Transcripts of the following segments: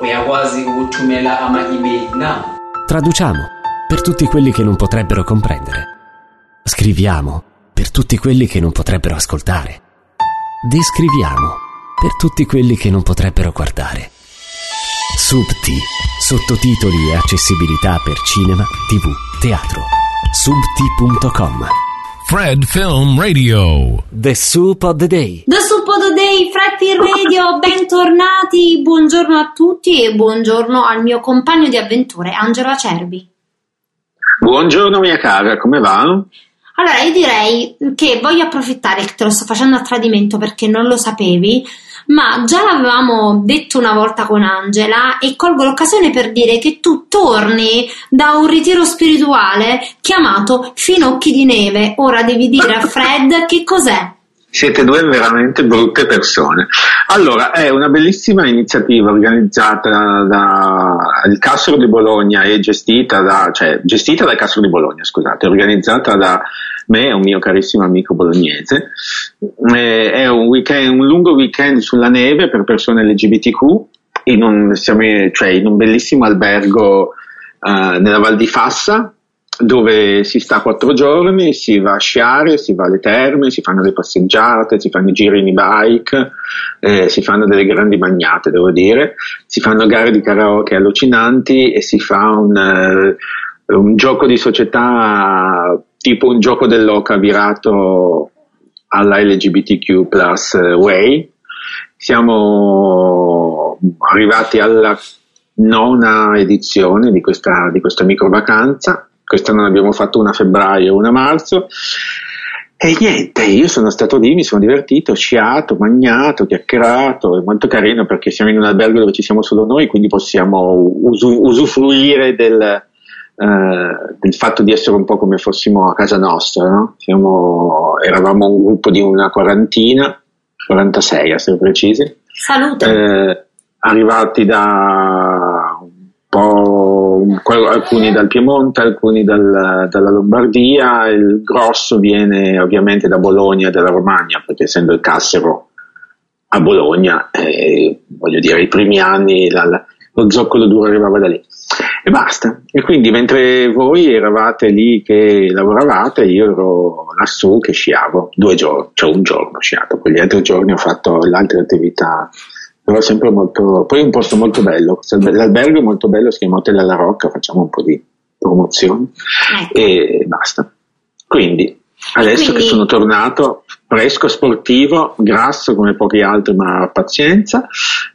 uyakwazi ukuthumela ama-email na Traduciamo per tutti quelli che non potrebbero comprendere. Scriviamo per tutti quelli che non potrebbero ascoltare. Descriviamo per tutti quelli che non potrebbero guardare. Subti, sottotitoli e accessibilità per cinema, tv, teatro. Subti.com Fred Film Radio. The Soup of the Day. The Soup the Day, Fretty Radio, bentornati, buongiorno a tutti e buongiorno al mio compagno di avventure, Angelo Acerbi. Buongiorno mia cara, come va? Allora, io direi che voglio approfittare che te lo sto facendo a tradimento perché non lo sapevi, ma già l'avevamo detto una volta con Angela e colgo l'occasione per dire che tu torni da un ritiro spirituale chiamato Finocchi di Neve. Ora devi dire a Fred che cos'è. Siete due veramente brutte persone. Allora, è una bellissima iniziativa organizzata dal Cassero di Bologna e gestita da, cioè, gestita dal Cassero di Bologna, scusate, organizzata da me un mio carissimo amico bolognese. Eh, è un, weekend, un lungo weekend sulla neve per persone LGBTQ in un, siamo, cioè, in un bellissimo albergo eh, nella Val di Fassa dove si sta quattro giorni, si va a sciare, si va alle terme, si fanno le passeggiate, si fanno i giri in e-bike, eh, si fanno delle grandi bagnate, devo dire, si fanno gare di karaoke allucinanti e si fa un, uh, un gioco di società tipo un gioco dell'oca virato alla LGBTQ plus way. Siamo arrivati alla nona edizione di questa, di questa micro vacanza quest'anno ne abbiamo fatto una a febbraio e una a marzo. E niente, io sono stato lì, mi sono divertito, ho sciato, magnato, chiacchierato, è molto carino perché siamo in un albergo dove ci siamo solo noi, quindi possiamo usu- usufruire del, uh, del, fatto di essere un po' come fossimo a casa nostra. No? Siamo, eravamo un gruppo di una quarantina, 46 a essere precisi. Salute! Eh, arrivati da un po' alcuni dal Piemonte, alcuni dal, dalla Lombardia, il grosso viene ovviamente da Bologna e dalla Romagna, perché essendo il Cassero a Bologna, eh, voglio dire, i primi anni la, la, lo zoccolo duro arrivava da lì. E basta. E quindi mentre voi eravate lì che lavoravate, io ero lassù che sciavo due giorni, cioè un giorno sciato, poi gli altri giorni ho fatto le altre attività però sempre molto, poi è un posto molto bello, l'albergo è molto bello, si chiama Hotel alla Rocca, facciamo un po' di promozione Ecco. e basta. Quindi, adesso Quindi- che sono tornato, fresco, sportivo, grasso come pochi altri, ma pazienza,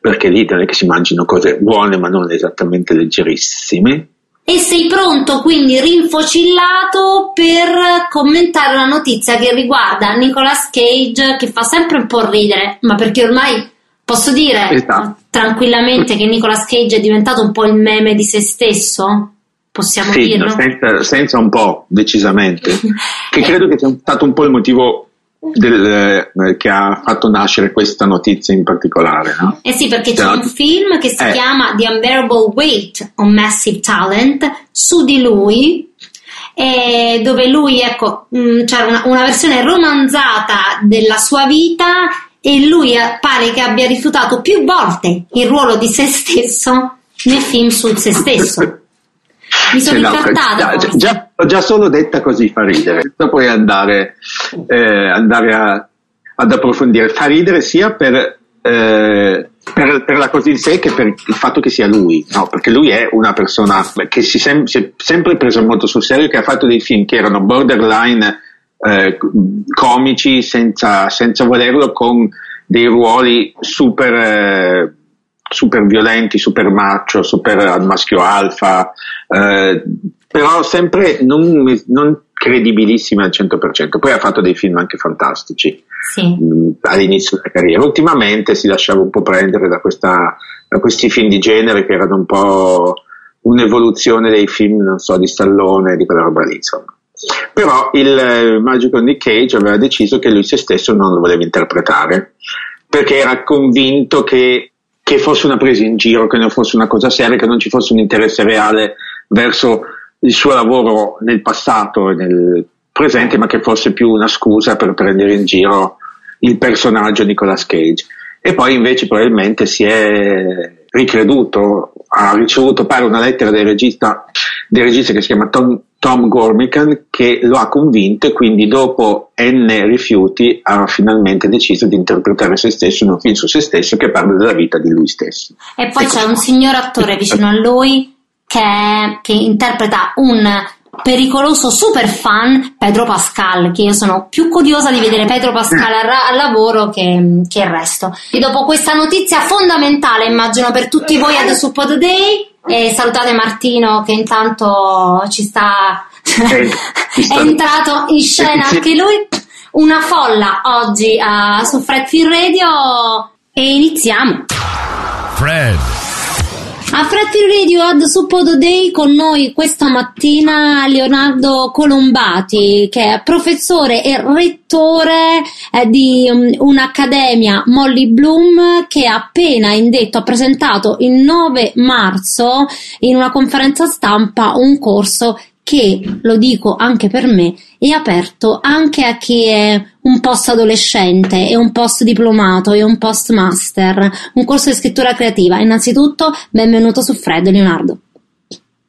perché lì non è che si mangino cose buone ma non esattamente leggerissime. E sei pronto quindi rinfocillato per commentare una notizia che riguarda Nicolas Cage che fa sempre un po' ridere, ma perché ormai posso dire Esatto. tranquillamente che Nicolas Cage è diventato un po' il meme di se stesso? Possiamo Sì, dirlo? senza, senza un po', decisamente. Che credo che sia stato un po' il motivo del- eh, che ha fatto nascere questa notizia in particolare. No? Eh sì, perché c'è un film che si eh. chiama The Unbearable Weight of Massive Talent su di lui, dove lui, ecco, mh, c'era una, una versione romanzata della sua vita e lui eh, pare che abbia rifiutato più volte il ruolo di se stesso nel film su se stesso. Mi sono Sì, no, incartata. già, già, già solo detta così fa ridere, poi andare, eh, andare a- ad approfondire. Fa ridere sia per, eh, per, per la cosa in sé che per il fatto che sia lui, no? perché lui è una persona che si, sem- si è sempre preso molto sul serio, che ha fatto dei film che erano borderline eh, comici senza, senza volerlo, con dei ruoli super, eh, super violenti, super macho, super maschio alfa, eh, però sempre non, non credibilissimi al 100%. Poi ha fatto dei film anche fantastici Sì. mh, all'inizio della carriera. Ultimamente si lasciava un po' prendere da, questa, da questi film di genere che erano un po' un'evoluzione dei film, non so, di Stallone, di quella roba lì, insomma. Però il eh, magico Nick Cage aveva deciso che lui se stesso non lo voleva interpretare perché era convinto che, che fosse una presa in giro, che non fosse una cosa seria, che non ci fosse un interesse reale verso il suo lavoro nel passato e nel presente, ma che fosse più una scusa per prendere in giro il personaggio Nicolas Cage. E poi invece probabilmente si è ricreduto, ha ricevuto pare una lettera del regista, del regista che si chiama Tom, Tom Gormican che lo ha convinto e quindi dopo N rifiuti ha finalmente deciso di interpretare se stesso in un film su se stesso che parla della vita di lui stesso. E poi Ecco. c'è un signor attore vicino a lui che, che interpreta un pericoloso super fan Pedro Pascal che io sono più curiosa di vedere Pedro Pascal al, ra- al lavoro che, che il resto e dopo questa notizia fondamentale immagino per tutti voi ad Support Day e salutate Martino che intanto ci sta Eh, ci sta- è entrato in scena anche lui. Una folla oggi a- su Fred Film Radio e iniziamo. Fred. A Film Radio ad Suppodo Day con noi questa mattina Leonardo Colombati che è professore e rettore eh, di um, un'accademia Molly Bloom che ha appena indetto, ha presentato il 9 marzo in una conferenza stampa un corso che, lo dico anche per me, è aperto anche a chi è un post adolescente e un post diplomato e un post master, un corso di scrittura creativa. Innanzitutto, benvenuto su Fred Leonardo.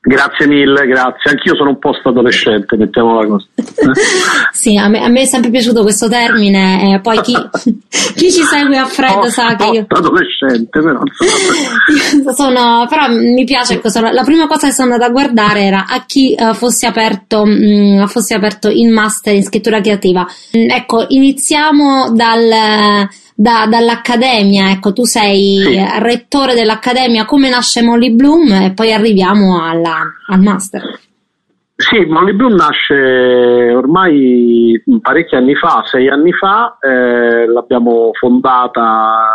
Grazie mille, grazie. Anch'io sono un po' adolescente, mettiamola così. Sì, a me, a me è sempre piaciuto questo termine, e poi chi, chi ci segue a Fred sa che io adolescente, però insomma. sono, però mi piace cosa, la prima cosa che sono andata a guardare era a chi eh, fosse aperto, mh, fosse aperto il master in scrittura creativa. Mm, ecco, iniziamo dal, da- dall'accademia, ecco, tu sei Sì. rettore dell'accademia, come nasce Molly Bloom e poi arriviamo alla- al master. Sì, Molly Bloom nasce ormai parecchi anni fa, sei anni fa, eh, l'abbiamo fondata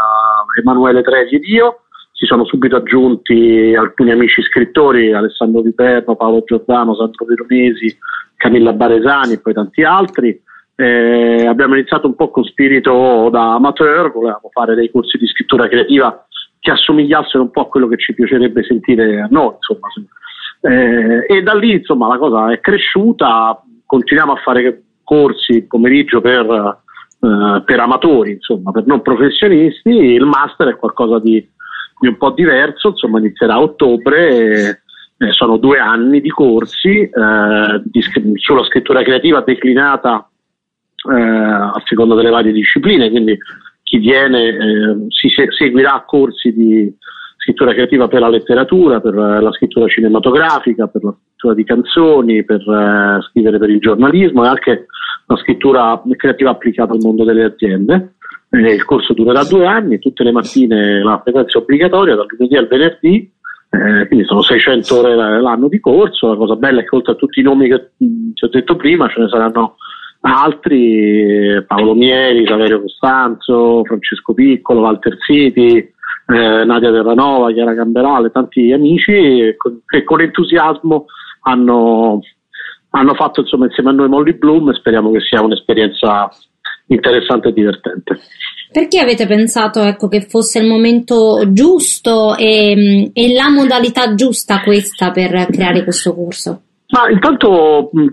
Emanuele Tresi ed io, si sono subito aggiunti alcuni amici scrittori, Alessandro Viperno, Paolo Giordano, Sandro Veronesi, Camilla Baresani e poi tanti altri. Eh, abbiamo iniziato un po' con spirito da amateur, volevamo fare dei corsi di scrittura creativa che assomigliassero un po' a quello che ci piacerebbe sentire a noi, insomma. Eh, e da lì insomma la cosa è cresciuta, continuiamo a fare corsi pomeriggio per, eh, per amatori, insomma, per non professionisti, il master è qualcosa di, di un po' diverso, insomma inizierà a ottobre, eh, sono due anni di corsi eh, di sulla scrittura creativa declinata eh, a seconda delle varie discipline, quindi chi viene eh, si se- seguirà corsi di scrittura creativa per la letteratura, per la scrittura cinematografica, per la scrittura di canzoni, per eh, scrivere per il giornalismo e anche la scrittura creativa applicata al mondo delle aziende. Eh, il corso durerà due anni, tutte le mattine la frequenza è obbligatoria, dal lunedì al venerdì, eh, quindi sono 600 ore l'anno di corso. La cosa bella è che oltre a tutti i nomi che ti ho detto prima, ce ne saranno altri, eh, Paolo Mieri, Saverio Costanzo, Francesco Piccolo, Walter Siti, eh, Nadia Terranova, Chiara Gamberale, tanti amici che con entusiasmo hanno, hanno fatto insomma, insieme a noi Molly Bloom e speriamo che sia un'esperienza interessante e divertente. Perché avete pensato ecco, che fosse il momento giusto e, e la modalità giusta questa per creare questo corso? Ma intanto mh,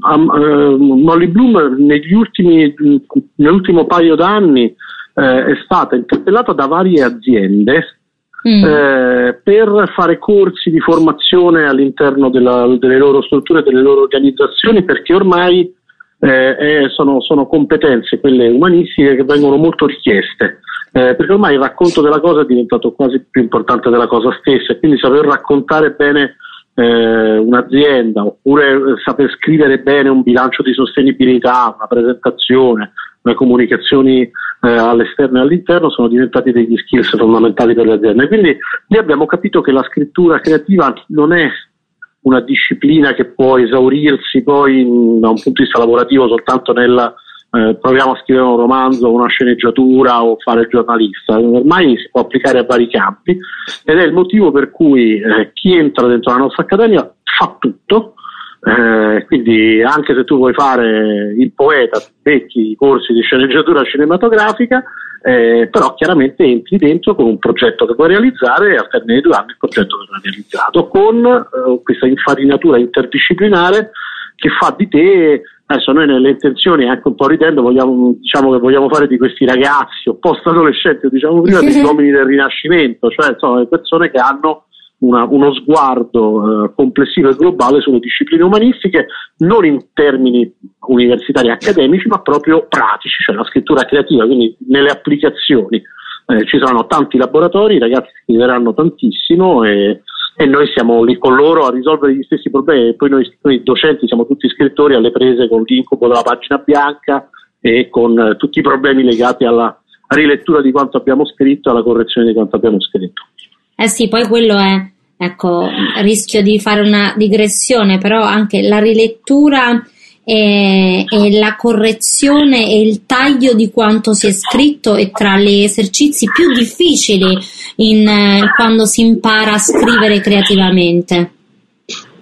um, eh, Molly Bloom negli ultimi, mh, nell'ultimo paio d'anni eh, è stata interpellata da varie aziende Mm. eh, per fare corsi di formazione all'interno della- delle loro strutture, delle loro organizzazioni, perché ormai eh, eh, sono, sono competenze, quelle umanistiche, che vengono molto richieste. Eh, perché ormai il racconto della cosa è diventato quasi più importante della cosa stessa, e quindi saper raccontare bene eh, un'azienda oppure eh, saper scrivere bene un bilancio di sostenibilità, una presentazione, le comunicazioni eh, all'esterno e all'interno sono diventati degli skills fondamentali per le aziende. Quindi noi abbiamo capito che la scrittura creativa non è una disciplina che può esaurirsi poi in- da un punto di vista lavorativo soltanto nel eh, proviamo a scrivere un romanzo, una sceneggiatura o fare giornalista, ormai si può applicare a vari campi ed è il motivo per cui eh, chi entra dentro la nostra accademia fa tutto, eh, quindi anche se tu vuoi fare il poeta, becchi i corsi di sceneggiatura cinematografica, eh, però chiaramente entri dentro con un progetto che vuoi realizzare e al termine di due anni il progetto verrà realizzato con eh, questa infarinatura interdisciplinare che fa di te Adesso noi nelle intenzioni, anche un po' ridendo, vogliamo, diciamo che vogliamo fare di questi ragazzi o post-adolescenti, diciamo prima, degli uomini del Rinascimento, cioè insomma, persone che hanno una, uno sguardo eh, complessivo e globale sulle discipline umanistiche, non in termini universitari accademici, ma proprio pratici, cioè la scrittura creativa, quindi nelle applicazioni. Eh, ci saranno tanti laboratori, i ragazzi scriveranno tantissimo e e noi siamo lì con loro a risolvere gli stessi problemi e poi noi, noi docenti siamo tutti scrittori alle prese con l'incubo della pagina bianca e con eh, tutti i problemi legati alla rilettura di quanto abbiamo scritto alla correzione di quanto abbiamo scritto. Eh sì, poi quello è, ecco, rischio di fare una digressione, però anche la rilettura e, e, la correzione e il taglio di quanto si è scritto è tra gli esercizi più difficili in, eh, quando si impara a scrivere creativamente.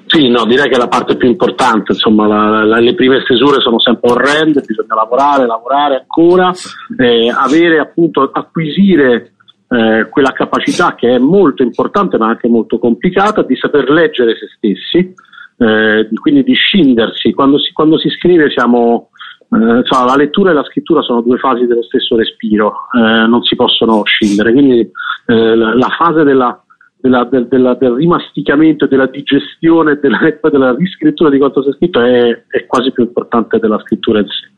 Sì, no, direi che è la parte più importante, insomma, la, la, le prime stesure sono sempre orrende, bisogna lavorare, lavorare ancora, eh, avere appunto, acquisire eh, quella capacità che è molto importante ma anche molto complicata di saper leggere se stessi, eh, quindi di scindersi. Quando si, quando si scrive siamo, eh, insomma, la lettura e la scrittura sono due fasi dello stesso respiro, eh, non si possono scindere, quindi eh, la, fase della, della, del, della, del, rimasticamento, della digestione, della, della riscrittura di quanto si è scritto è, è quasi più importante della scrittura in sé.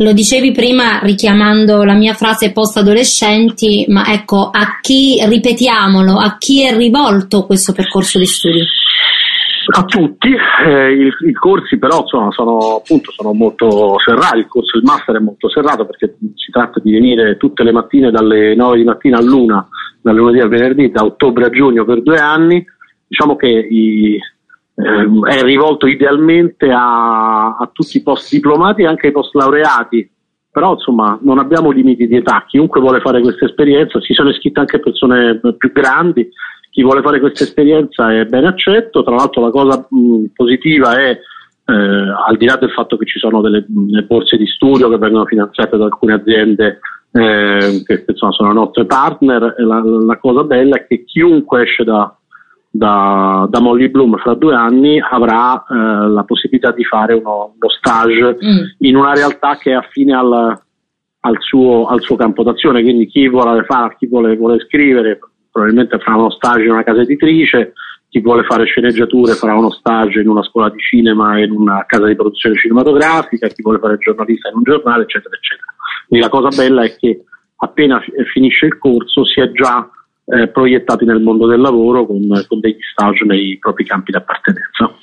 Lo dicevi prima richiamando la mia frase post adolescenti, ma ecco, a chi, ripetiamolo, a chi è rivolto questo percorso di studio? A tutti, eh, i, corsi però insomma, sono, appunto, sono molto serrati, il corso, il master è molto serrato perché si tratta di venire tutte le mattine dalle 9 di mattina all'una, dal lunedì al venerdì, da ottobre a giugno per due anni, diciamo che i, eh, è rivolto idealmente a, a tutti i post diplomati e anche ai post laureati, però insomma non abbiamo limiti di età, chiunque vuole fare questa esperienza, si sono iscritte anche persone più grandi, chi vuole fare questa esperienza è ben accetto, tra l'altro la cosa mh, positiva è eh, al di là del fatto che ci sono delle, delle, borse di studio che vengono finanziate da alcune aziende eh, che insomma, sono nostre partner, la, la, cosa bella è che chiunque esce da, da, da Molly Bloom fra due anni avrà eh, la possibilità di fare uno, uno stage mm. in una realtà che è affine al, al, suo, al suo campo d'azione, quindi chi vuole fare, chi vuole, vuole scrivere probabilmente farà uno stage in una casa editrice, chi vuole fare sceneggiature farà uno stage in una scuola di cinema in una casa di produzione cinematografica, chi vuole fare giornalista in un giornale, eccetera, eccetera. Quindi la cosa bella è che appena finisce il corso si è già eh, proiettati nel mondo del lavoro con, con degli stage nei propri campi di appartenenza.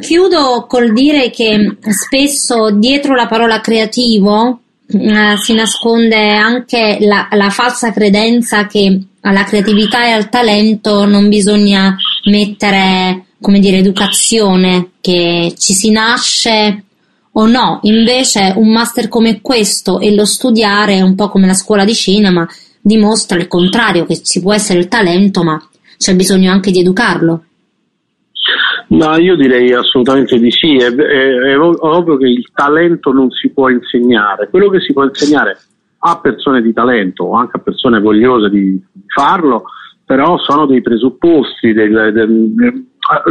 Chiudo col dire che spesso dietro la parola creativo eh, si nasconde anche la, la, falsa credenza che alla creatività e al talento non bisogna mettere, come dire, educazione, che ci si nasce o no. Invece un master come questo e lo studiare, un po' come la scuola di cinema, dimostra il contrario, che ci può essere il talento, ma c'è bisogno anche di educarlo. No, io direi assolutamente di sì, è, è, è, ovvio che il talento non si può insegnare, quello che si può insegnare a persone di talento o anche a persone vogliose di, farlo, però sono dei presupposti. Del, del,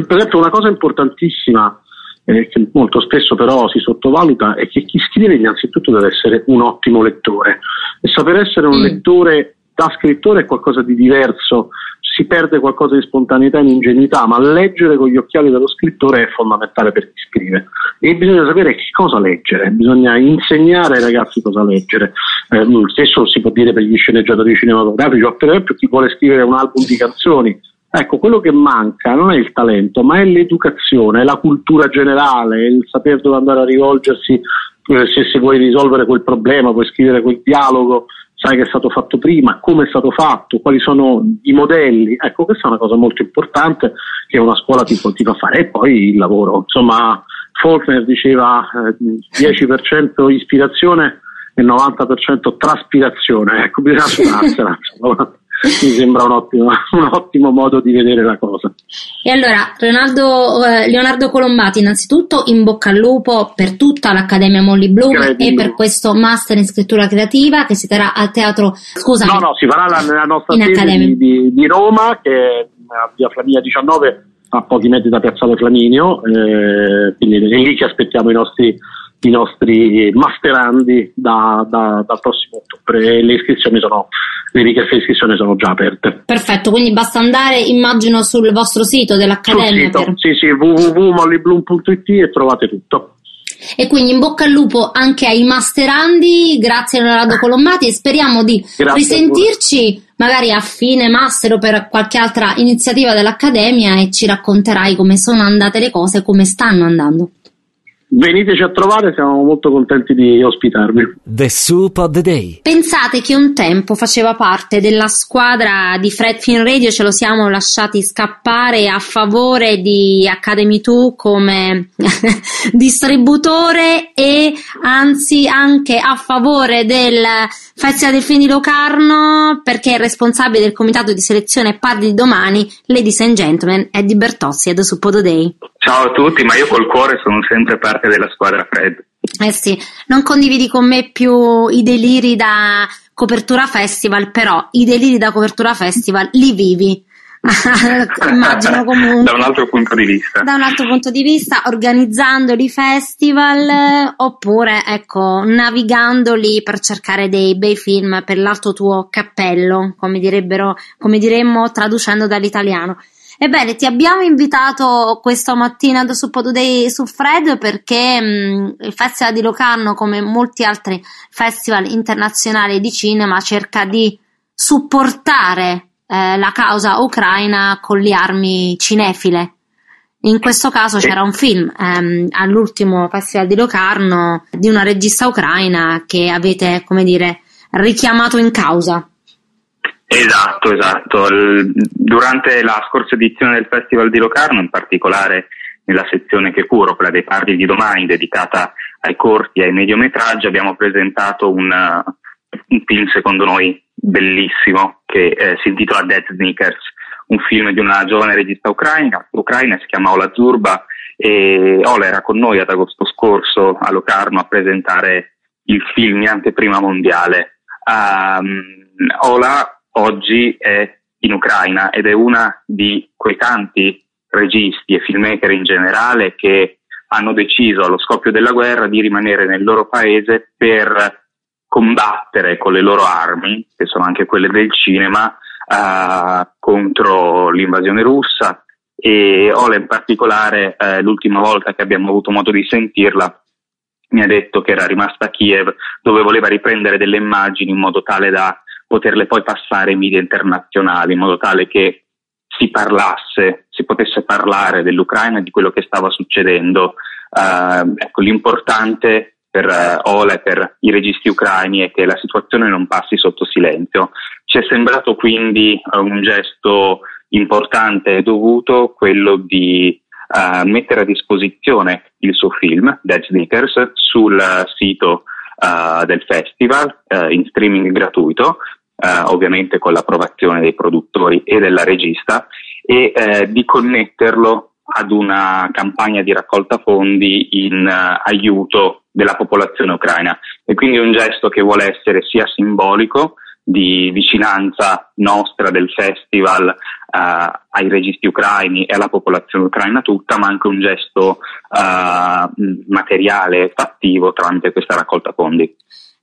per esempio una cosa importantissima eh, che molto spesso però si sottovaluta è che chi scrive innanzitutto deve essere un ottimo lettore e saper essere un mm. lettore da scrittore è qualcosa di diverso si perde qualcosa di spontaneità e di ingenuità, ma leggere con gli occhiali dello scrittore è fondamentale per chi scrive. E bisogna sapere che cosa leggere, bisogna insegnare ai ragazzi cosa leggere. Eh, stesso si può dire per gli sceneggiatori cinematografici, o per esempio chi vuole scrivere un album di canzoni. Ecco, quello che manca non è il talento, ma è l'educazione, è la cultura generale, è il sapere dove andare a rivolgersi eh, se, se vuoi risolvere quel problema, puoi scrivere quel dialogo sai che è stato fatto prima, come è stato fatto, quali sono i modelli. Ecco, questa è una cosa molto importante che una scuola ti, ti fa fare. E poi il lavoro. Insomma, Faulkner diceva eh, 10% ispirazione e 90% traspirazione. Ecco, bisogna sudarsela. Mi sembra un ottimo, un ottimo, modo di vedere la cosa. E allora, Leonardo, eh, Leonardo Colombati, innanzitutto in bocca al lupo per tutta l'Accademia Molly Bloom Creativo. e per questo master in scrittura creativa che si terrà al teatro. Scusa, no, no, si farà nella nostra sede di, di, di, Roma, che è a via Flaminia 19 a pochi metri da Piazzale Flaminio, eh, quindi lì che aspettiamo i nostri, i nostri masterandi da, da, dal prossimo ottobre. Le iscrizioni sono, le richieste di iscrizione sono già aperte. Perfetto, quindi basta andare, immagino, sul vostro sito dell'Accademia. Sul sito, per... Sì, sì, www.mollybloom.it e trovate tutto. E quindi in bocca al lupo anche ai masterandi, grazie Leonardo Colombati e speriamo di grazie risentirci magari a fine master o per qualche altra iniziativa dell'Accademia e ci racconterai come sono andate le cose, come stanno andando. Veniteci a trovare, siamo molto contenti di ospitarvi. The Soup of the Day. Pensate che un tempo faceva parte della squadra di Fred Fin Radio, ce lo siamo lasciati scappare a favore di Academy 2 come distributore e anzi anche a favore del Festival del Film di Locarno perché è responsabile del comitato di selezione Parli di domani, Ladies and Gentlemen, Eddie Bertozzi a The Soup of the Day. Ciao a tutti, ma io col cuore sono sempre parte della squadra Fred. Eh sì, non condividi con me più i deliri da copertura festival, però i deliri da copertura festival li vivi. Immagino comunque. da un altro punto di vista. Da un altro punto di vista, organizzandoli festival oppure, ecco, navigandoli per cercare dei bei film per l'alto tuo cappello, come direbbero, come diremmo traducendo dall'italiano. Ebbene, ti abbiamo invitato questa mattina su Podudei su Fred perché mh, il Festival di Locarno, come molti altri festival internazionali di cinema, cerca di supportare eh, la causa ucraina con le armi cinefile. In questo caso c'era un film ehm, all'ultimo Festival di Locarno di una regista ucraina che avete, come dire, richiamato in causa. Esatto, esatto. Durante la scorsa edizione del Festival di Locarno, in particolare nella sezione che curo, quella dei parli di domani, dedicata ai corti e ai mediometraggi, abbiamo presentato un, un film secondo noi bellissimo che eh, si intitola Dead Sneakers, un film di una giovane regista ucraina, ucraina si chiama Ola Zurba e Ola era con noi ad agosto scorso a Locarno a presentare il film in anteprima mondiale. Um, Ola oggi è in Ucraina ed è una di quei tanti registi e filmmaker in generale che hanno deciso allo scoppio della guerra di rimanere nel loro paese per combattere con le loro armi, che sono anche quelle del cinema, uh, contro l'invasione russa. E Ola in particolare uh, l'ultima volta che abbiamo avuto modo di sentirla mi ha detto che era rimasta a Kiev dove voleva riprendere delle immagini in modo tale da poterle poi passare ai media internazionali in modo tale che si parlasse, si potesse parlare dell'Ucraina e di quello che stava succedendo. Uh, ecco, l'importante per uh, Ola e per i registi ucraini è che la situazione non passi sotto silenzio. Ci è sembrato quindi uh, un gesto importante e dovuto quello di uh, mettere a disposizione il suo film, Dead Sneakers, sul sito del festival in streaming gratuito, uh, ovviamente con l'approvazione dei produttori e della regista, e di connetterlo ad una campagna di raccolta fondi in aiuto della popolazione ucraina. E quindi un gesto che vuole essere sia simbolico, di vicinanza nostra del festival uh, ai registi ucraini e alla popolazione ucraina tutta, ma anche un gesto uh, materiale, fattivo tramite questa raccolta fondi.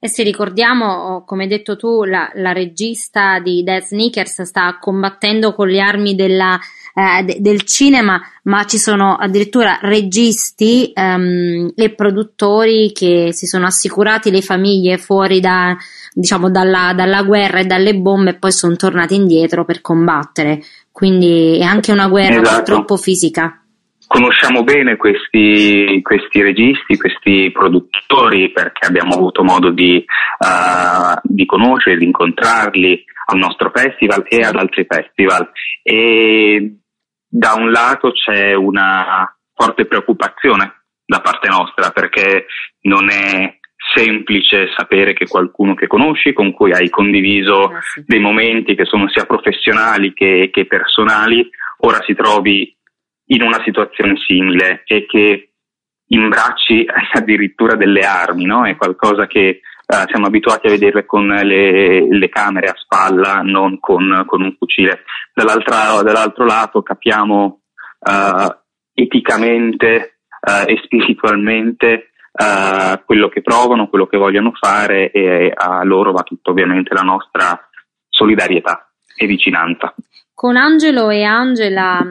E se ricordiamo, come hai detto tu, la, la regista di Death Sneakers sta combattendo con le armi della, eh, de, del cinema, ma ci sono addirittura registi um, e produttori che si sono assicurati le famiglie fuori da, diciamo, dalla, dalla guerra e dalle bombe e poi sono tornati indietro per combattere. Quindi è anche una guerra esatto. purtroppo fisica conosciamo bene questi, questi, registi, questi produttori perché abbiamo avuto modo di, uh, di conoscerli, di incontrarli al nostro festival e ad altri festival. E da un lato c'è una forte preoccupazione da parte nostra perché non è semplice sapere che qualcuno che conosci, con cui hai condiviso ah, dei momenti che sono sia professionali che, che personali, ora si trovi in una situazione simile e che imbracci addirittura delle armi, no? È qualcosa che uh, siamo abituati a vedere con le, le camere a spalla, non con, con un fucile. dall'altro lato capiamo uh, eticamente uh, e spiritualmente quello che provano, quello che vogliono fare e a loro va tutto ovviamente la nostra solidarietà e vicinanza. Con Angelo e Angela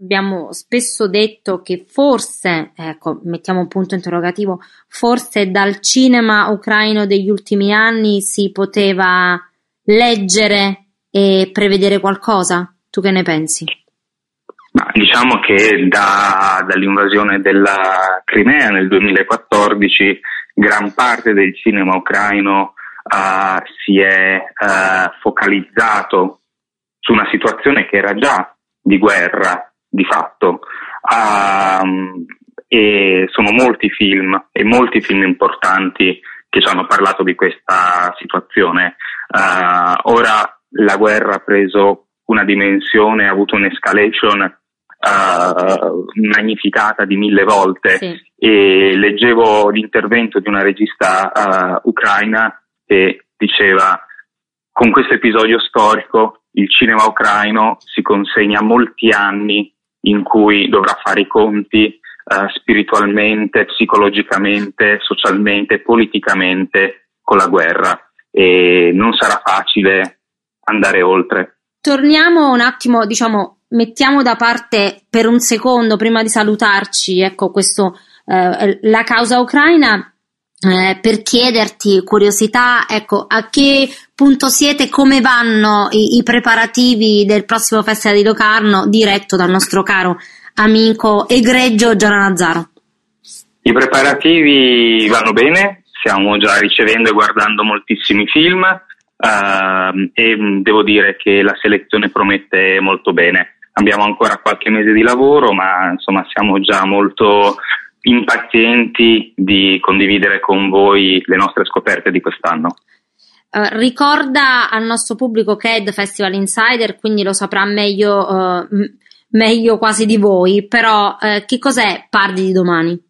abbiamo spesso detto che forse, ecco, mettiamo un punto interrogativo, forse dal cinema ucraino degli ultimi anni si poteva leggere e prevedere qualcosa. Tu che ne pensi? Ma diciamo che da, dall'invasione della Crimea nel 2014 gran parte del cinema ucraino uh, si è uh, focalizzato su una situazione che era già di guerra di fatto. Uh, e sono molti film e molti film importanti che ci hanno parlato di questa situazione. Uh, ora la guerra ha preso una dimensione, ha avuto un'escalation uh, magnificata di mille volte sì. e leggevo l'intervento di una regista uh, ucraina che diceva con questo episodio storico il cinema ucraino si consegna molti anni in cui dovrà fare i conti uh, spiritualmente, psicologicamente, socialmente, politicamente con la guerra e non sarà facile andare oltre. Torniamo un attimo, diciamo, mettiamo da parte per un secondo prima di salutarci, ecco, questo, eh, la causa ucraina. Eh, per chiederti curiosità, ecco, a che punto siete, come vanno i, i, preparativi del prossimo Festival di Locarno diretto dal nostro caro amico egregio Giovanna Nazzaro? I preparativi vanno bene, stiamo già ricevendo e guardando moltissimi film, uh, e devo dire che la selezione promette molto bene. Abbiamo ancora qualche mese di lavoro, ma insomma siamo già molto impazienti di condividere con voi le nostre scoperte di quest'anno. Uh, ricorda al nostro pubblico che è The Festival Insider, quindi lo saprà meglio, uh, meglio quasi di voi, però uh, che cos'è Pardi di domani?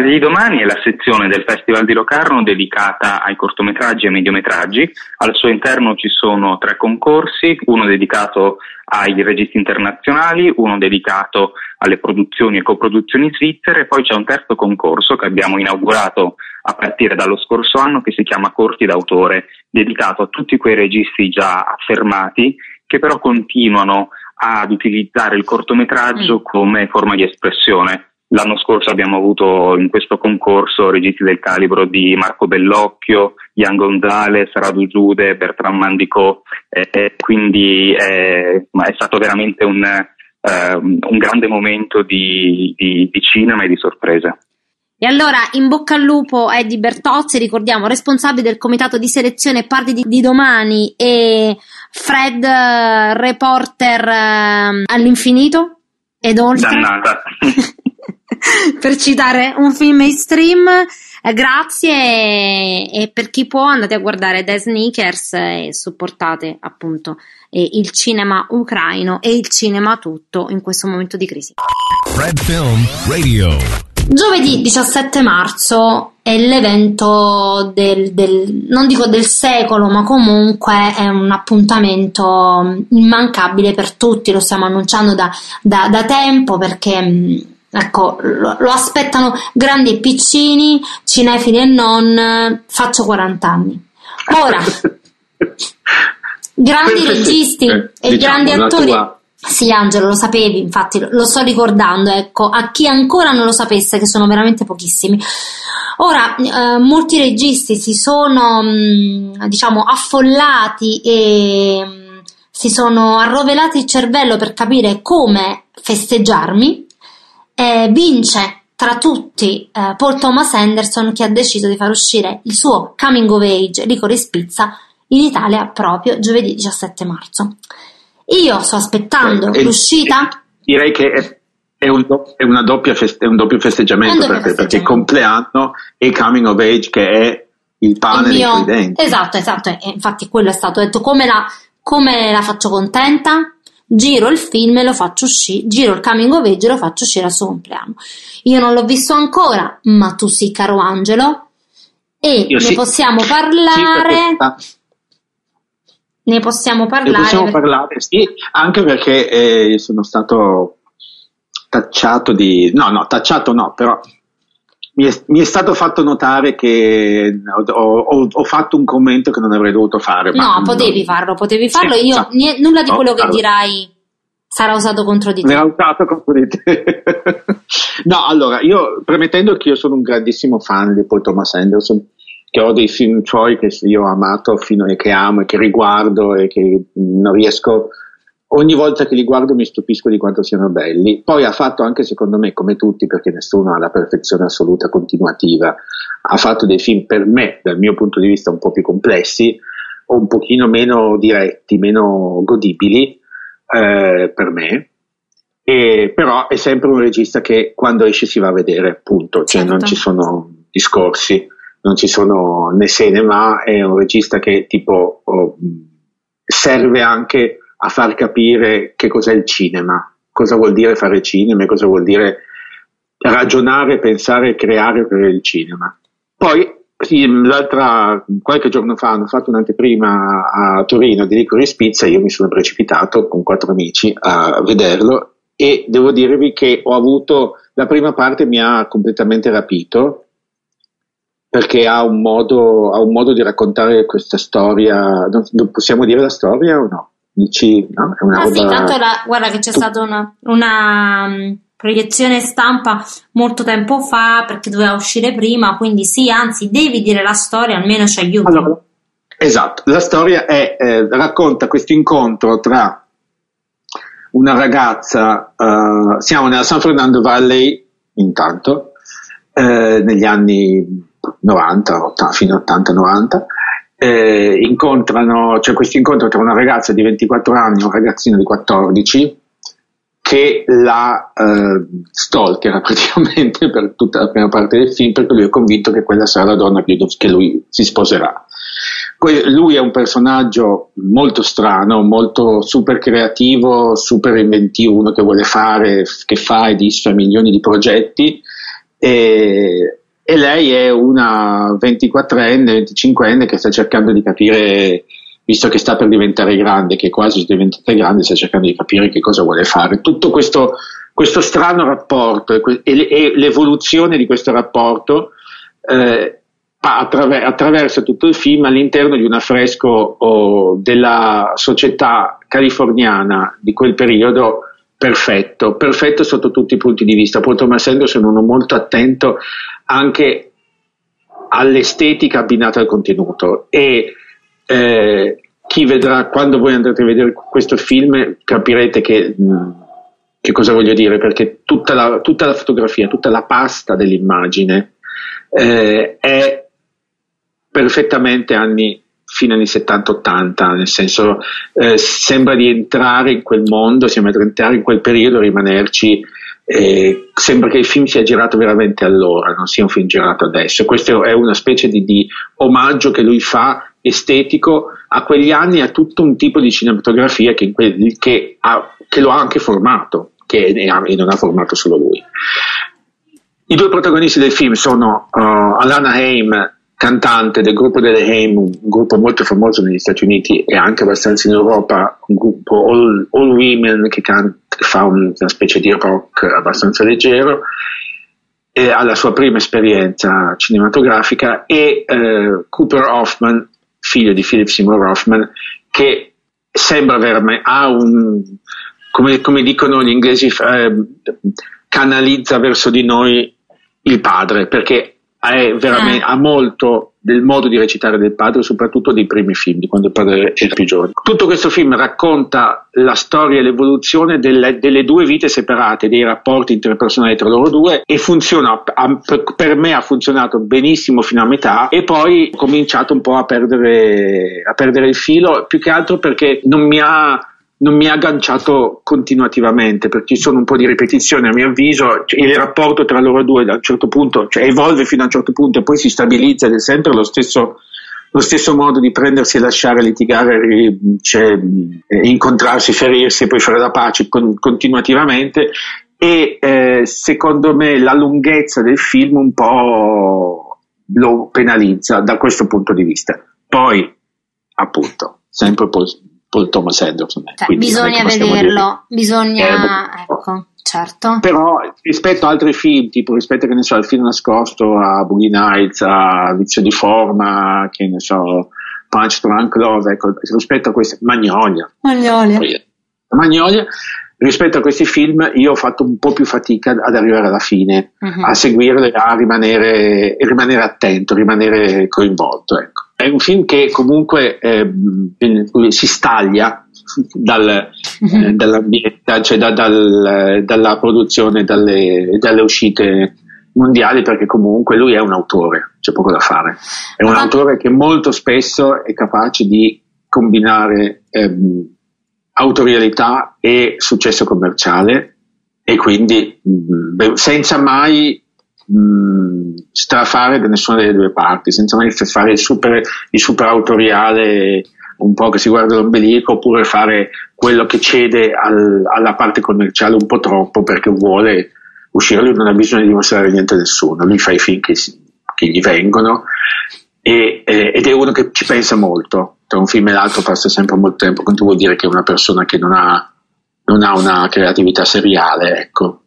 Di domani è la sezione del Festival di Locarno dedicata ai cortometraggi e mediometraggi. Al suo interno ci sono tre concorsi, uno dedicato ai registi internazionali, uno dedicato alle produzioni e coproduzioni svizzere e poi c'è un terzo concorso che abbiamo inaugurato a partire dallo scorso anno che si chiama Corti d'autore, dedicato a tutti quei registi già affermati che però continuano ad utilizzare il cortometraggio mm. come forma di espressione L'anno scorso abbiamo avuto in questo concorso registi del calibro di Marco Bellocchio, Ian Gonzalez, Radu Giude, Bertrand Mandicò, eh, quindi eh, è stato veramente un, eh, un grande momento di, di, di cinema e di sorpresa. E allora in bocca al lupo Eddie Bertozzi, ricordiamo responsabile del comitato di selezione Parti di, di domani e Fred, uh, reporter uh, all'infinito ed oltre. Dannata. per citare un film mainstream. Eh, grazie e, e, per chi può andate a guardare The Sneakers e supportate appunto eh, il cinema ucraino e il cinema tutto in questo momento di crisi. Red Film Radio. Giovedì 17 marzo è l'evento del, del, non dico del secolo, ma comunque è un appuntamento immancabile per tutti, lo stiamo annunciando da, da, da tempo perché Ecco, lo, lo, aspettano grandi e piccini, cinefili e non, faccio 40 anni. Ora, grandi registi eh, e diciamo, grandi attori. Tua... Sì, Angelo, lo sapevi, infatti lo sto ricordando, ecco, a chi ancora non lo sapesse, che sono veramente pochissimi. Ora, eh, molti registi si sono, mh, diciamo, affollati e mh, si sono arrovelati il cervello per capire come festeggiarmi eh, vince tra tutti eh, Paul Thomas Anderson che ha deciso di far uscire il suo coming of age Licorice Pizza in Italia proprio giovedì 17 marzo. Io sto aspettando eh, l'uscita. Direi che è, è, un, è, feste, è un, doppio festeggiamento, doppio perché, festeggiamento. perché compleanno e coming of age che è il pane il mio, dei credenti. Esatto, esatto, e infatti quello è stato detto come la, come la faccio contenta? Giro il film e lo faccio uscire, giro il coming of age e lo faccio uscire al suo compleanno. Io non l'ho visto ancora, ma tu sì, caro Angelo, e Io ne sì. possiamo parlare. Sì, ne possiamo parlare. Ne possiamo parlare, sì, anche perché eh, sono stato tacciato di... no, no, tacciato no, però mi è, mi è stato fatto notare che ho, ho- ho fatto un commento che non avrei dovuto fare. No, potevi farlo, potevi farlo. Sì, Io esatto. nie- nulla di No, quello che allora. dirai sarà usato contro di te. Verrà usato contro di te. no, allora, io premettendo che io sono un grandissimo fan di Paul Thomas Anderson, che ho dei film suoi che io ho amato fino e che amo e che riguardo e che non riesco ogni volta che li guardo mi stupisco di quanto siano belli. Poi ha fatto anche secondo me, come tutti, perché nessuno ha la perfezione assoluta continuativa, ha fatto dei film per me, dal mio punto di vista, un po' più complessi o un pochino meno diretti, meno godibili eh, per me. E, però è sempre un regista che quando esce si va a vedere, punto, cioè Certo. non ci sono discorsi, non ci sono né se né ma, è un regista che tipo oh, serve anche a far capire che cos'è il cinema, cosa vuol dire fare cinema cosa vuol dire ragionare, pensare e creare per il cinema. Poi sì, l'altra, qualche giorno fa hanno fatto un'anteprima a Torino di Licorice Pizza, io mi sono precipitato con quattro amici a vederlo e devo dirvi che ho avuto, la prima parte mi ha completamente rapito perché ha un modo, ha un modo di raccontare questa storia, non, non possiamo dire la storia o no? Dici, no? È una Ah sì, roba- tanto la- guarda che c'è stata una, una, mm, proiezione stampa molto tempo fa perché doveva uscire prima, quindi sì, anzi devi dire la storia, almeno ci aiuti. Allora, esatto, la storia è, eh, racconta questo incontro tra una ragazza, eh, siamo nella San Fernando Valley intanto, eh, negli anni 90, 80, fino a 80-90, eh, incontrano, c'è questo incontro tra una ragazza di 24 anni e un ragazzino di 14 che la eh, stalkera praticamente per tutta la prima parte del film perché lui è convinto che quella sarà la donna che lui si sposerà. Lui è un personaggio molto strano, molto super creativo, super inventivo, uno che vuole fare, che fa e disfa milioni di progetti e, e lei è una 24enne, 25enne che sta cercando di capire, visto che sta per diventare grande, che è quasi diventata grande, sta cercando di capire che cosa vuole fare. Tutto questo, questo strano rapporto e, l'evoluzione di questo rapporto eh, attraver- attraversa tutto il film all'interno di un affresco oh, della società californiana di quel periodo perfetto, perfetto sotto tutti i punti di vista. Paul Thomas Anderson è uno molto attento anche all'estetica abbinata al contenuto e eh, chi vedrà quando voi andrete a vedere questo film capirete che, mh, che cosa voglio dire perché tutta la, tutta la fotografia, tutta la pasta dell'immagine eh, è perfettamente anni fino agli 70-80, nel senso eh, sembra di entrare in quel mondo, sembra di entrare in quel periodo e rimanerci. Eh, sembra che il film sia girato veramente allora, non sia un film girato adesso. Questo è una specie di, di omaggio che lui fa estetico a quegli anni e a tutto un tipo di cinematografia che, che ha- che lo ha anche formato, che e non ha formato solo lui. I due protagonisti del film sono uh, Alana Haim, cantante del gruppo delle Haim, un gruppo molto famoso negli Stati Uniti e anche abbastanza in Europa, un gruppo all, all women che, can- che fa un- una specie di rock abbastanza leggero, ha la sua prima esperienza cinematografica, e eh, Cooper Hoffman, figlio di Philip Seymour Hoffman, che sembra veramente, ha un, come, come dicono gli inglesi, eh, canalizza verso di noi il padre, perché. Ha molto del modo di recitare del padre, soprattutto dei primi film, di quando il padre era più giovane. Tutto questo film racconta la storia e l'evoluzione delle, delle due vite separate, dei rapporti interpersonali tra loro due e funziona, per me ha funzionato benissimo fino a metà e poi ho cominciato un po' a perdere, a perdere il filo, più che altro perché non mi ha non mi ha agganciato continuativamente perché ci sono un po' di ripetizioni a mio avviso cioè, il rapporto tra loro due da un certo punto cioè evolve fino a un certo punto e poi si stabilizza ed è sempre lo stesso lo stesso modo di prendersi e lasciare litigare cioè, incontrarsi, ferirsi e poi fare la pace con- continuativamente. E eh, secondo me la lunghezza del film un po' lo penalizza da questo punto di vista. Poi appunto sempre Paul Thomas Anderson eh, Cioè, quindi bisogna vederlo, dire- bisogna, Eh, ecco, Certo. Però rispetto a altri film, tipo rispetto che ne so, al film nascosto, a Boogie Nights, a Vizio di Forma, che ne so, Punch Drunk Love, ecco, rispetto a questi, Magnolia. Magnolia. Magnolia, rispetto a questi film io ho fatto un po' più fatica ad arrivare alla fine, Mhm. a seguirle, a rimanere, e rimanere attento, rimanere coinvolto. Ecco. È un film che comunque ehm, si staglia dal, eh, dall'ambiente, cioè da- dal- dalla produzione, dalle, dalle uscite mondiali, perché comunque lui è un autore, c'è poco da fare. È un Ma- autore che molto spesso è capace di combinare ehm, autorialità e successo commerciale e quindi mh, beh, senza mai mh, strafare da nessuna delle due parti, senza mai fare il super, il super autoriale un po' che si guarda l'ombelico oppure fare quello che cede al- alla parte commerciale un po' troppo perché vuole uscire, lui non ha bisogno di dimostrare niente a nessuno, lui fa i film che, che gli vengono e- eh, ed è uno che ci pensa molto, tra un film e l'altro passa sempre molto tempo, quindi vuol dire che è una persona che non ha, non ha una creatività seriale, ecco.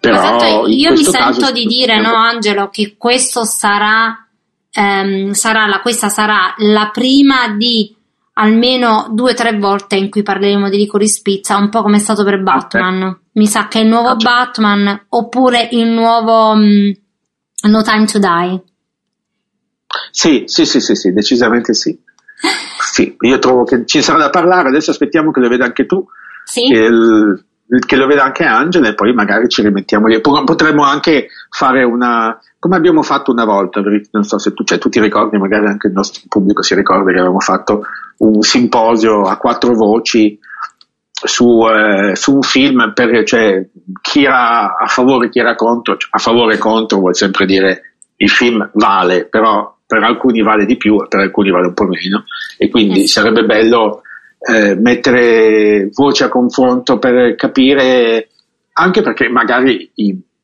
Però in io mi sento di dire, no, Angelo, che questo sarà, ehm, sarà la, questa sarà la prima di almeno due o tre volte in cui parleremo di Licorice Pizza, un po' come è stato per Batman. Mi sa che è il nuovo certo. Batman oppure il nuovo mm, No Time to Die. Sì, sì, sì, sì, sì, decisamente sì. Sì, io trovo che ci sarà da parlare, adesso aspettiamo che lo veda anche tu, Sì? il- che lo veda anche Angela e poi magari ci rimettiamo lì. Po- Potremmo anche fare una, come abbiamo fatto una volta, non so se tu, cioè, tu ti ricordi, magari anche il nostro pubblico si ricorda che avevamo fatto un simposio a quattro voci su, eh, su un film per cioè, chi era a favore, chi era contro, Cioè, a favore e contro vuol sempre dire il film vale, però per alcuni vale di più e per alcuni vale un po' meno e quindi Eh sarebbe bello eh, mettere voce a confronto per capire anche perché magari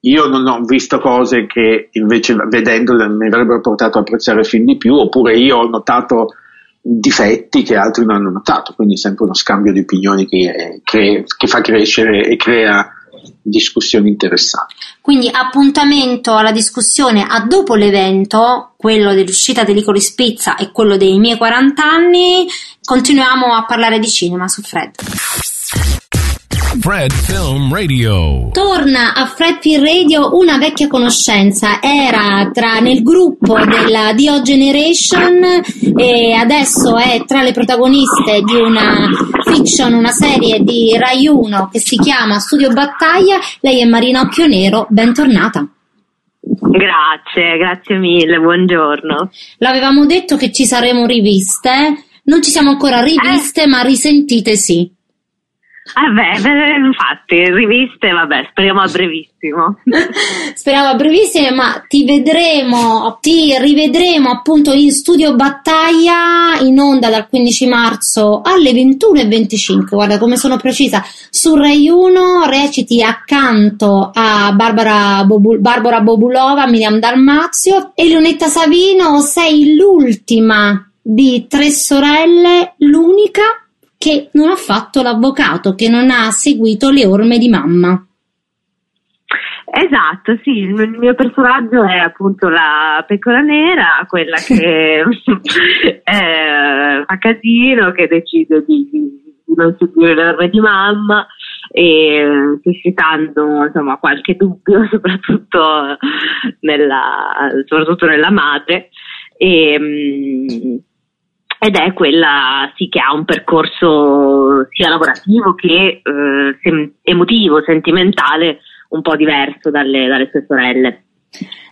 io non ho visto cose che invece vedendole mi avrebbero portato a apprezzare film di più oppure io ho notato difetti che altri non hanno notato quindi sempre uno scambio di opinioni che, che- che fa crescere e crea discussioni interessanti. Quindi appuntamento alla discussione a dopo l'evento, quello dell'uscita di Licorice Pizza e quello dei miei 40 anni, continuiamo a parlare di cinema su Fred. Fred Film Radio. Torna a Fred Film Radio una vecchia conoscenza, era tra, nel gruppo della Dio Generation e adesso è tra le protagoniste di una fiction, una serie di Rai 1 che si chiama Studio Battaglia. Lei è Marina Occhio Nero, bentornata. Grazie, grazie mille, buongiorno. L'avevamo detto che ci saremmo riviste, non ci siamo ancora riviste, ma risentite sì. Ah beh, beh, infatti, riviste, vabbè, speriamo a brevissimo. Speriamo a brevissime, ma ti vedremo, ti rivedremo appunto in studio battaglia in onda dal 15 marzo alle 21.25. Guarda come sono precisa. Su Rai 1 reciti accanto a Barbara, Bobu- Barbara Bobulova, Miriam Dalmazio e Lunetta Savino. Sei l'ultima di tre sorelle, l'unica che non ha fatto l'avvocato, che non ha seguito le orme di mamma. Esatto, sì, il mio personaggio è appunto la pecora nera, quella che eh, fa casino, che decide di, di non seguire le orme di mamma e suscitando insomma qualche dubbio soprattutto nella, soprattutto nella madre e, mm, ed è quella sì che ha un percorso sia lavorativo che eh, sem- emotivo, sentimentale un po' diverso dalle, dalle sue sorelle.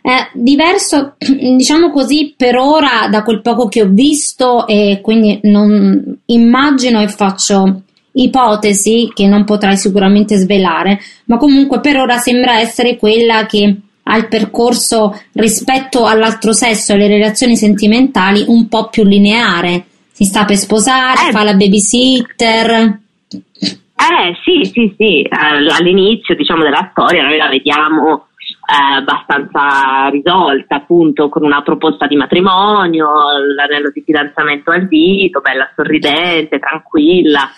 È diverso, diciamo così, per ora da quel poco che ho visto e quindi non immagino e faccio ipotesi che non potrai sicuramente svelare, ma comunque per ora sembra essere quella che ha il percorso rispetto all'altro sesso e alle relazioni sentimentali un po' più lineare. Si sta per sposare, Eh. fa la babysitter. Eh sì, sì, sì, all'inizio diciamo della storia noi la vediamo eh, abbastanza risolta, appunto con una proposta di matrimonio, l'anello di fidanzamento al dito, bella sorridente, tranquilla.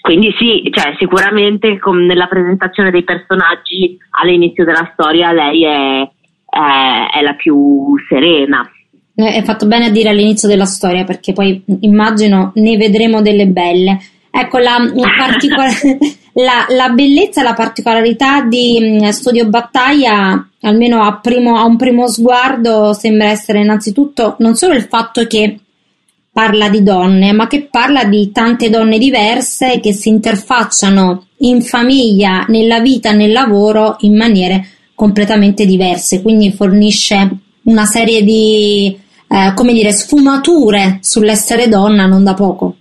Quindi sì, cioè, sicuramente com- nella presentazione dei personaggi all'inizio della storia lei è, è, è la più serena. Eh, È fatto bene a dire all'inizio della storia perché poi immagino ne vedremo delle belle. Ecco, la, particola- la, la bellezza e la particolarità di mm, Studio Battaglia, almeno a, primo- a un primo sguardo, sembra essere innanzitutto non solo il fatto che parla di donne, ma che parla di tante donne diverse che si interfacciano in famiglia, nella vita, nel lavoro in maniere completamente diverse, quindi fornisce una serie di, eh, come dire, sfumature sull'essere donna non da poco.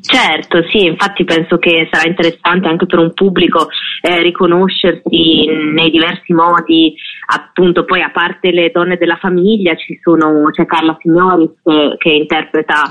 Certo, sì, infatti penso che sarà interessante anche per un pubblico eh, riconoscersi nei diversi modi, appunto poi a parte le donne della famiglia ci sono, c'è Carla Signoris che, che interpreta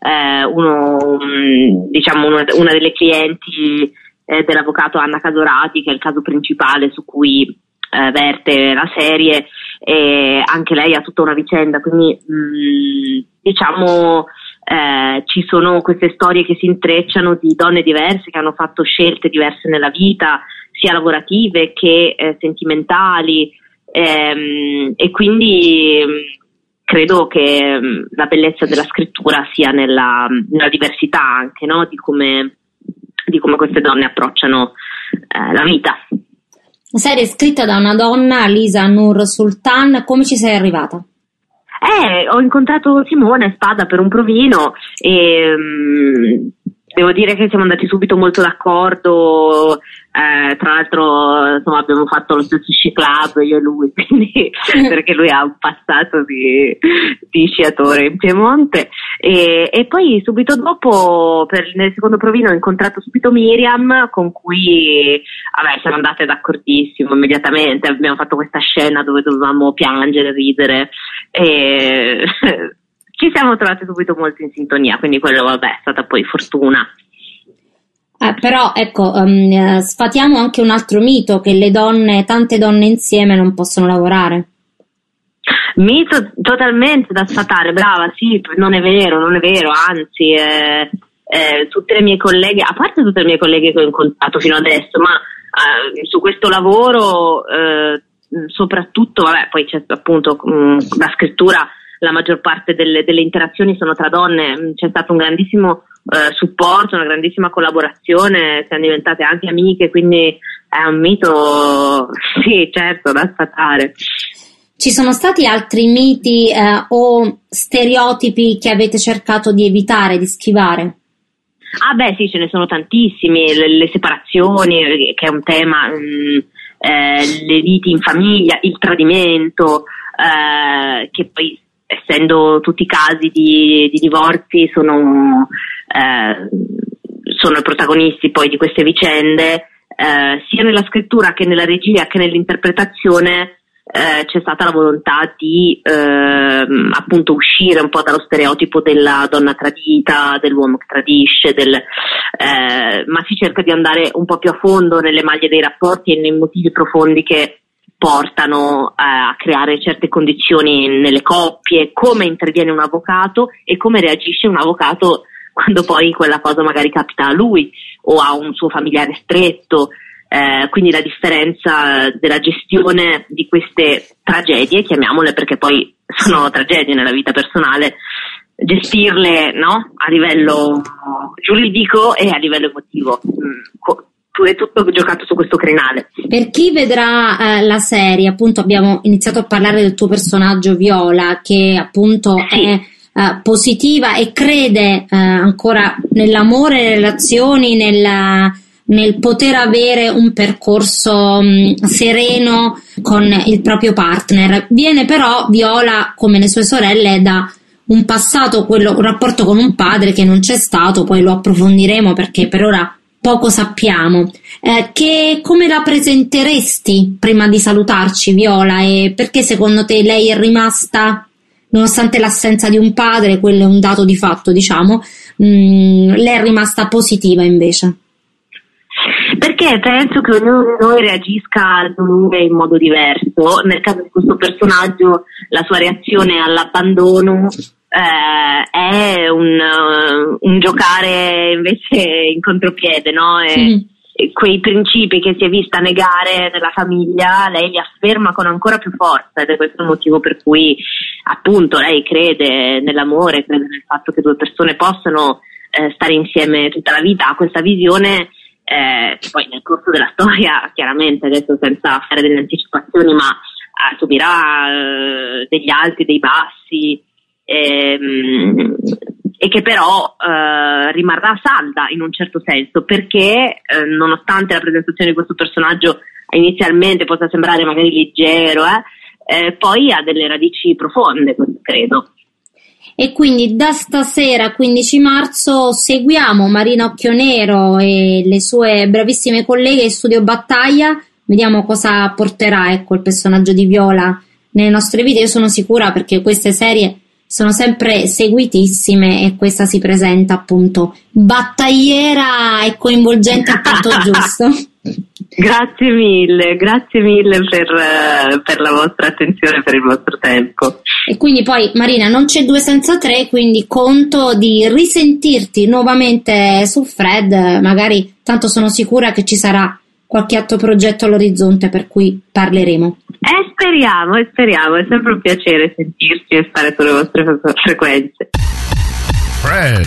eh, uno, mh, diciamo uno- una delle clienti eh, dell'avvocato Anna Casorati che è il caso principale su cui eh, verte la serie. E anche lei ha tutta una vicenda, quindi mh, diciamo eh, ci sono queste storie che si intrecciano di donne diverse che hanno fatto scelte diverse nella vita, sia lavorative che eh, sentimentali e quindi mh, credo che mh, la bellezza della scrittura sia nella, nella diversità anche no? di, come, di come queste donne approcciano eh, la vita. La serie è scritta da una donna, Lisa Nur Sultan, come ci sei arrivata? Eh, ho incontrato Simone Spada per un provino e mm, devo dire che siamo andati subito molto d'accordo. eh, tra l'altro, insomma, abbiamo fatto lo stesso sci club io e lui, quindi, perché lui ha un passato di, di sciatore in Piemonte. E, e poi subito dopo, per- nel secondo provino, ho incontrato subito Miriam, con cui vabbè, siamo andate d'accordissimo immediatamente. Abbiamo fatto questa scena dove dovevamo piangere, ridere e ci siamo trovate subito molto in sintonia, quindi quello vabbè è stata poi fortuna. Eh, però ecco, eh, sfatiamo anche un altro mito che le donne, tante donne insieme non possono lavorare. Mito totalmente da sfatare, brava, sì, non è vero, non è vero, anzi, eh, eh, tutte le mie colleghe, a parte tutte le mie colleghe che ho incontrato fino adesso, ma eh, su questo lavoro, eh, soprattutto, vabbè, poi c'è appunto mh, la scrittura, la maggior parte delle, delle interazioni sono tra donne, mh, c'è stato un grandissimo eh, supporto, una grandissima collaborazione, siamo diventate anche amiche, quindi è un mito, sì, certo, da sfatare. Ci sono stati altri miti eh, o stereotipi che avete cercato di evitare, di schivare? Ah beh sì, ce ne sono tantissimi, le, le separazioni, eh, che è un tema, mm, eh, le liti in famiglia, il tradimento, eh, che poi essendo tutti casi di, di divorzi sono, eh, sono i protagonisti poi di queste vicende, eh, sia nella scrittura che nella regia che nell'interpretazione eh, c'è stata la volontà di ehm, appunto uscire un po' dallo stereotipo della donna tradita, dell'uomo che tradisce, del, eh, ma si cerca di andare un po' più a fondo nelle maglie dei rapporti e nei motivi profondi che portano a creare certe condizioni nelle coppie, come interviene un avvocato e come reagisce un avvocato quando poi quella cosa magari capita a lui o a un suo familiare stretto. Eh, quindi la differenza della gestione di queste tragedie, chiamiamole perché poi sono tragedie nella vita personale, gestirle no? a livello giuridico e a livello emotivo. Mm, co- è tutto giocato su questo crinale. Per chi vedrà eh, la serie, appunto abbiamo iniziato a parlare del tuo personaggio Viola, che appunto Sì. è eh, positiva e crede eh, ancora nell'amore, nelle relazioni, nella- nel poter avere un percorso mh, sereno con il proprio partner. Viene però Viola, come le sue sorelle, da un passato, quello, un rapporto con un padre che non c'è stato, poi lo approfondiremo perché per ora poco sappiamo. Eh, che, come la presenteresti prima di salutarci, Viola? E perché secondo te lei è rimasta, nonostante l'assenza di un padre, quello è un dato di fatto, diciamo, mh, lei è rimasta positiva invece? Perché penso che ognuno di noi reagisca al dolore in modo diverso. Nel caso di questo personaggio, la sua reazione all'abbandono eh, è un, uh, un, giocare invece in contropiede, no? E, sì. e quei principi che si è vista negare nella famiglia, lei li afferma con ancora più forza ed è questo il motivo per cui appunto lei crede nell'amore, crede nel fatto che due persone possano eh, stare insieme tutta la vita, ha questa visione eh, che poi nel corso della storia, chiaramente adesso senza fare delle anticipazioni, ma eh, subirà eh, degli alti, dei bassi, ehm, e che però eh, rimarrà salda in un certo senso perché eh, nonostante la presentazione di questo personaggio inizialmente possa sembrare magari leggero, eh, poi ha delle radici profonde, credo. E quindi da stasera 15 marzo seguiamo Marina Occhionero e le sue bravissime colleghe in studio Battaglia, vediamo cosa porterà ecco, il personaggio di Viola nelle nostre vite. Io sono sicura perché queste serie sono sempre seguitissime e questa si presenta appunto battagliera e coinvolgente al punto giusto. Grazie mille, grazie mille per, uh, per, la vostra attenzione, per il vostro tempo. E quindi poi Marina non c'è due senza tre, quindi conto di risentirti nuovamente su Fred, magari tanto sono sicura che ci sarà qualche altro progetto all'orizzonte per cui parleremo. Speriamo, eh, speriamo, è sempre un piacere sentirci e stare sulle vostre frequenze. Fred.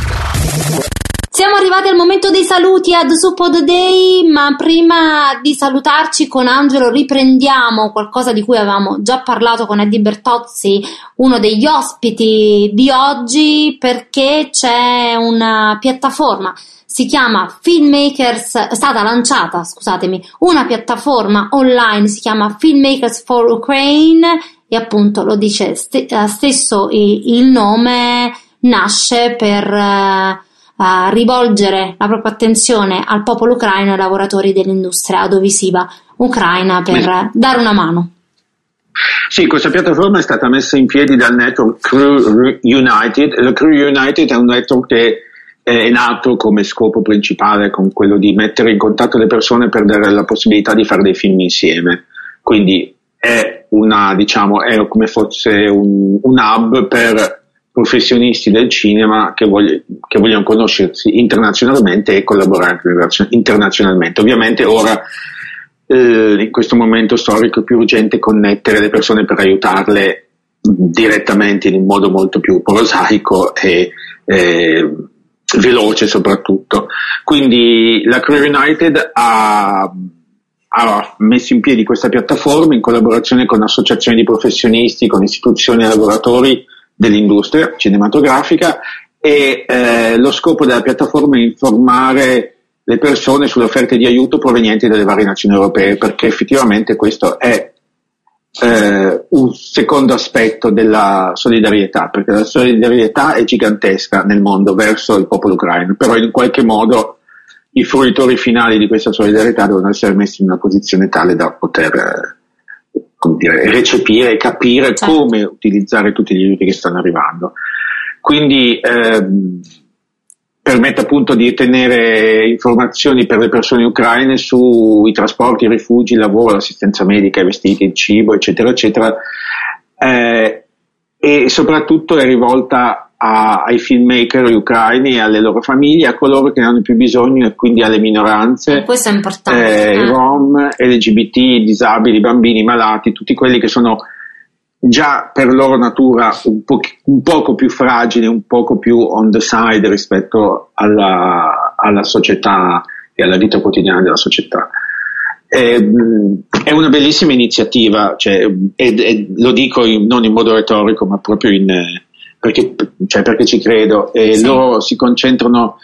Siamo arrivati al momento dei saluti ad Suppod Day, ma prima di salutarci con Angelo riprendiamo qualcosa di cui avevamo già parlato con Eddie Bertozzi, uno degli ospiti di oggi, perché c'è una piattaforma si chiama Filmmakers, è stata lanciata, scusatemi, una piattaforma online, si chiama Filmmakers for Ukraine e appunto lo dice st- eh, stesso il nome, nasce per uh, rivolgere la propria attenzione al popolo ucraino e ai lavoratori dell'industria audiovisiva ucraina per Beh. dare una mano. Sì, questa piattaforma è stata messa in piedi dal network Crew United. La Crew United è un network che è nato come scopo principale con quello di mettere in contatto le persone per dare la possibilità di fare dei film insieme. Quindi è una, diciamo, è come fosse un, un hub per professionisti del cinema che, voglia, che, vogliono conoscersi internazionalmente e collaborare internazionalmente. Ovviamente ora eh, in questo momento storico è più urgente connettere le persone per aiutarle direttamente in un modo molto più prosaico e eh, veloce soprattutto. Quindi la Crew United ha, ha, messo in piedi questa piattaforma in collaborazione con associazioni di professionisti, con istituzioni e lavoratori dell'industria cinematografica e eh, lo scopo della piattaforma è informare le persone sulle offerte di aiuto provenienti dalle varie nazioni europee perché effettivamente questo è eh, un secondo aspetto della solidarietà, perché la solidarietà è gigantesca nel mondo verso il popolo ucraino, però in qualche modo i fruitori finali di questa solidarietà devono essere messi in una posizione tale da poter eh, dire, recepire e capire certo. come utilizzare tutti gli aiuti che stanno arrivando. Quindi ehm, permette appunto di tenere informazioni per le persone ucraine sui trasporti, i rifugi, il lavoro, l'assistenza medica, i vestiti, il cibo, eccetera, eccetera, eh, e soprattutto è rivolta a, ai filmmaker ucraini e alle loro famiglie, a coloro che ne hanno più bisogno e quindi alle minoranze, questo è importante, eh, i rom, LGBT, disabili, bambini, malati, tutti quelli che sono già per loro natura un, po- un, poco più fragili, un poco più on the side rispetto alla, alla società e alla vita quotidiana della società. È, è una bellissima iniziativa, cioè, e, e lo dico in, non in modo retorico, ma proprio in, perché, cioè perché, ci credo. E sì. Loro si concentrano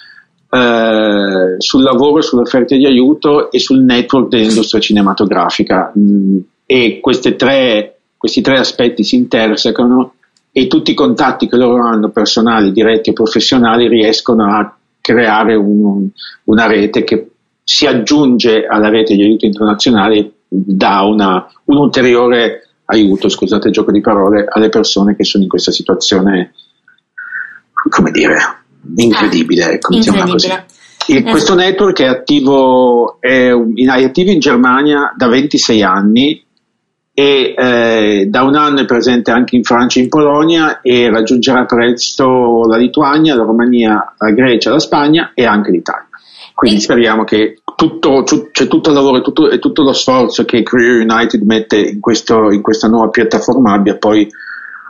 eh, sul lavoro, sulle offerte di aiuto e sul network dell'industria cinematografica. Mm, e tre questi tre aspetti si intersecano e tutti i contatti che loro hanno, personali, diretti o professionali, riescono a creare un, una rete che si aggiunge alla rete di aiuto internazionale e dà una, un ulteriore aiuto, scusate il gioco di parole, alle persone che sono in questa situazione, come dire, incredibile, ecco, incredibile. così. Il, questo network è attivo, è, è attivo in Germania da 26 anni e eh, da un anno è presente anche in Francia e in Polonia e raggiungerà presto la Lituania, la Romania, la Grecia, la Spagna e anche l'Italia. Quindi speriamo che tutto, tu, cioè tutto il lavoro e tutto, tutto, lo sforzo che Career United mette in, questo, in questa nuova piattaforma abbia poi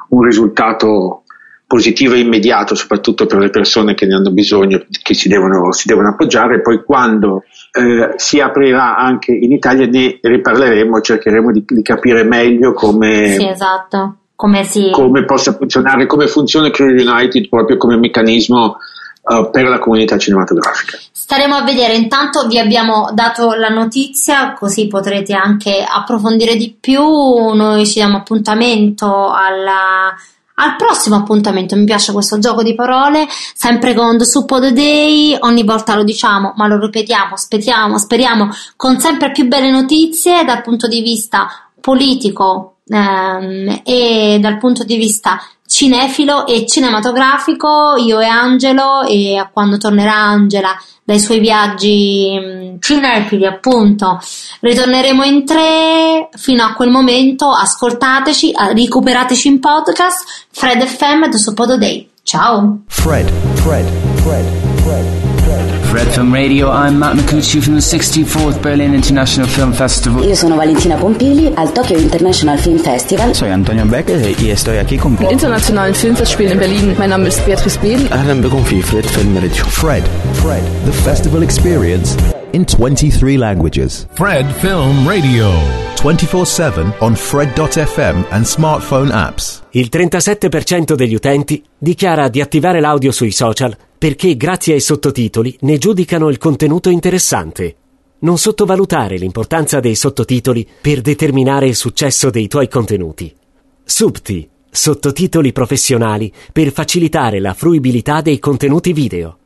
un risultato positivo e immediato, soprattutto per le persone che ne hanno bisogno, che si devono, si devono appoggiare, poi quando eh, si aprirà anche in Italia ne riparleremo, cercheremo di, di capire meglio come, sì, esatto. come, si... come possa funzionare, come funziona Career United proprio come meccanismo uh, per la comunità cinematografica. Staremo a vedere, intanto vi abbiamo dato la notizia così potrete anche approfondire di più, noi ci diamo appuntamento alla al prossimo appuntamento, mi piace questo gioco di parole, sempre con The the Day, ogni volta lo diciamo, ma lo ripetiamo, speriamo, speriamo, con sempre più belle notizie dal punto di vista politico ehm, e dal punto di vista cinefilo e cinematografico, io e Angelo, e quando tornerà Angela dai suoi viaggi mm, cinefili appunto ritorneremo in tre fino a quel momento ascoltateci recuperateci in podcast Fred FM The Sopodo Day ciao Fred Fred Fred Fred Red Film Radio, I'm Matt Micucci from the 64th Berlin International Film Festival. Io sono Valentina Pompili al Tokyo International Film Festival. Soy Antonio Becker y estoy qui con... Im Film Festival in Berlin. Mein Name ist Beatrice Biel. Ahlan bikum fi Fred Film Radio. Fred, Fred, the festival experience in 23 languages. Fred Film Radio. 24-7 on Fred.fm and smartphone apps. Il 37% degli utenti dichiara di attivare l'audio sui social perché grazie ai sottotitoli ne giudicano il contenuto interessante. Non sottovalutare l'importanza dei sottotitoli per determinare il successo dei tuoi contenuti. Subti, sottotitoli professionali per facilitare la fruibilità dei contenuti video.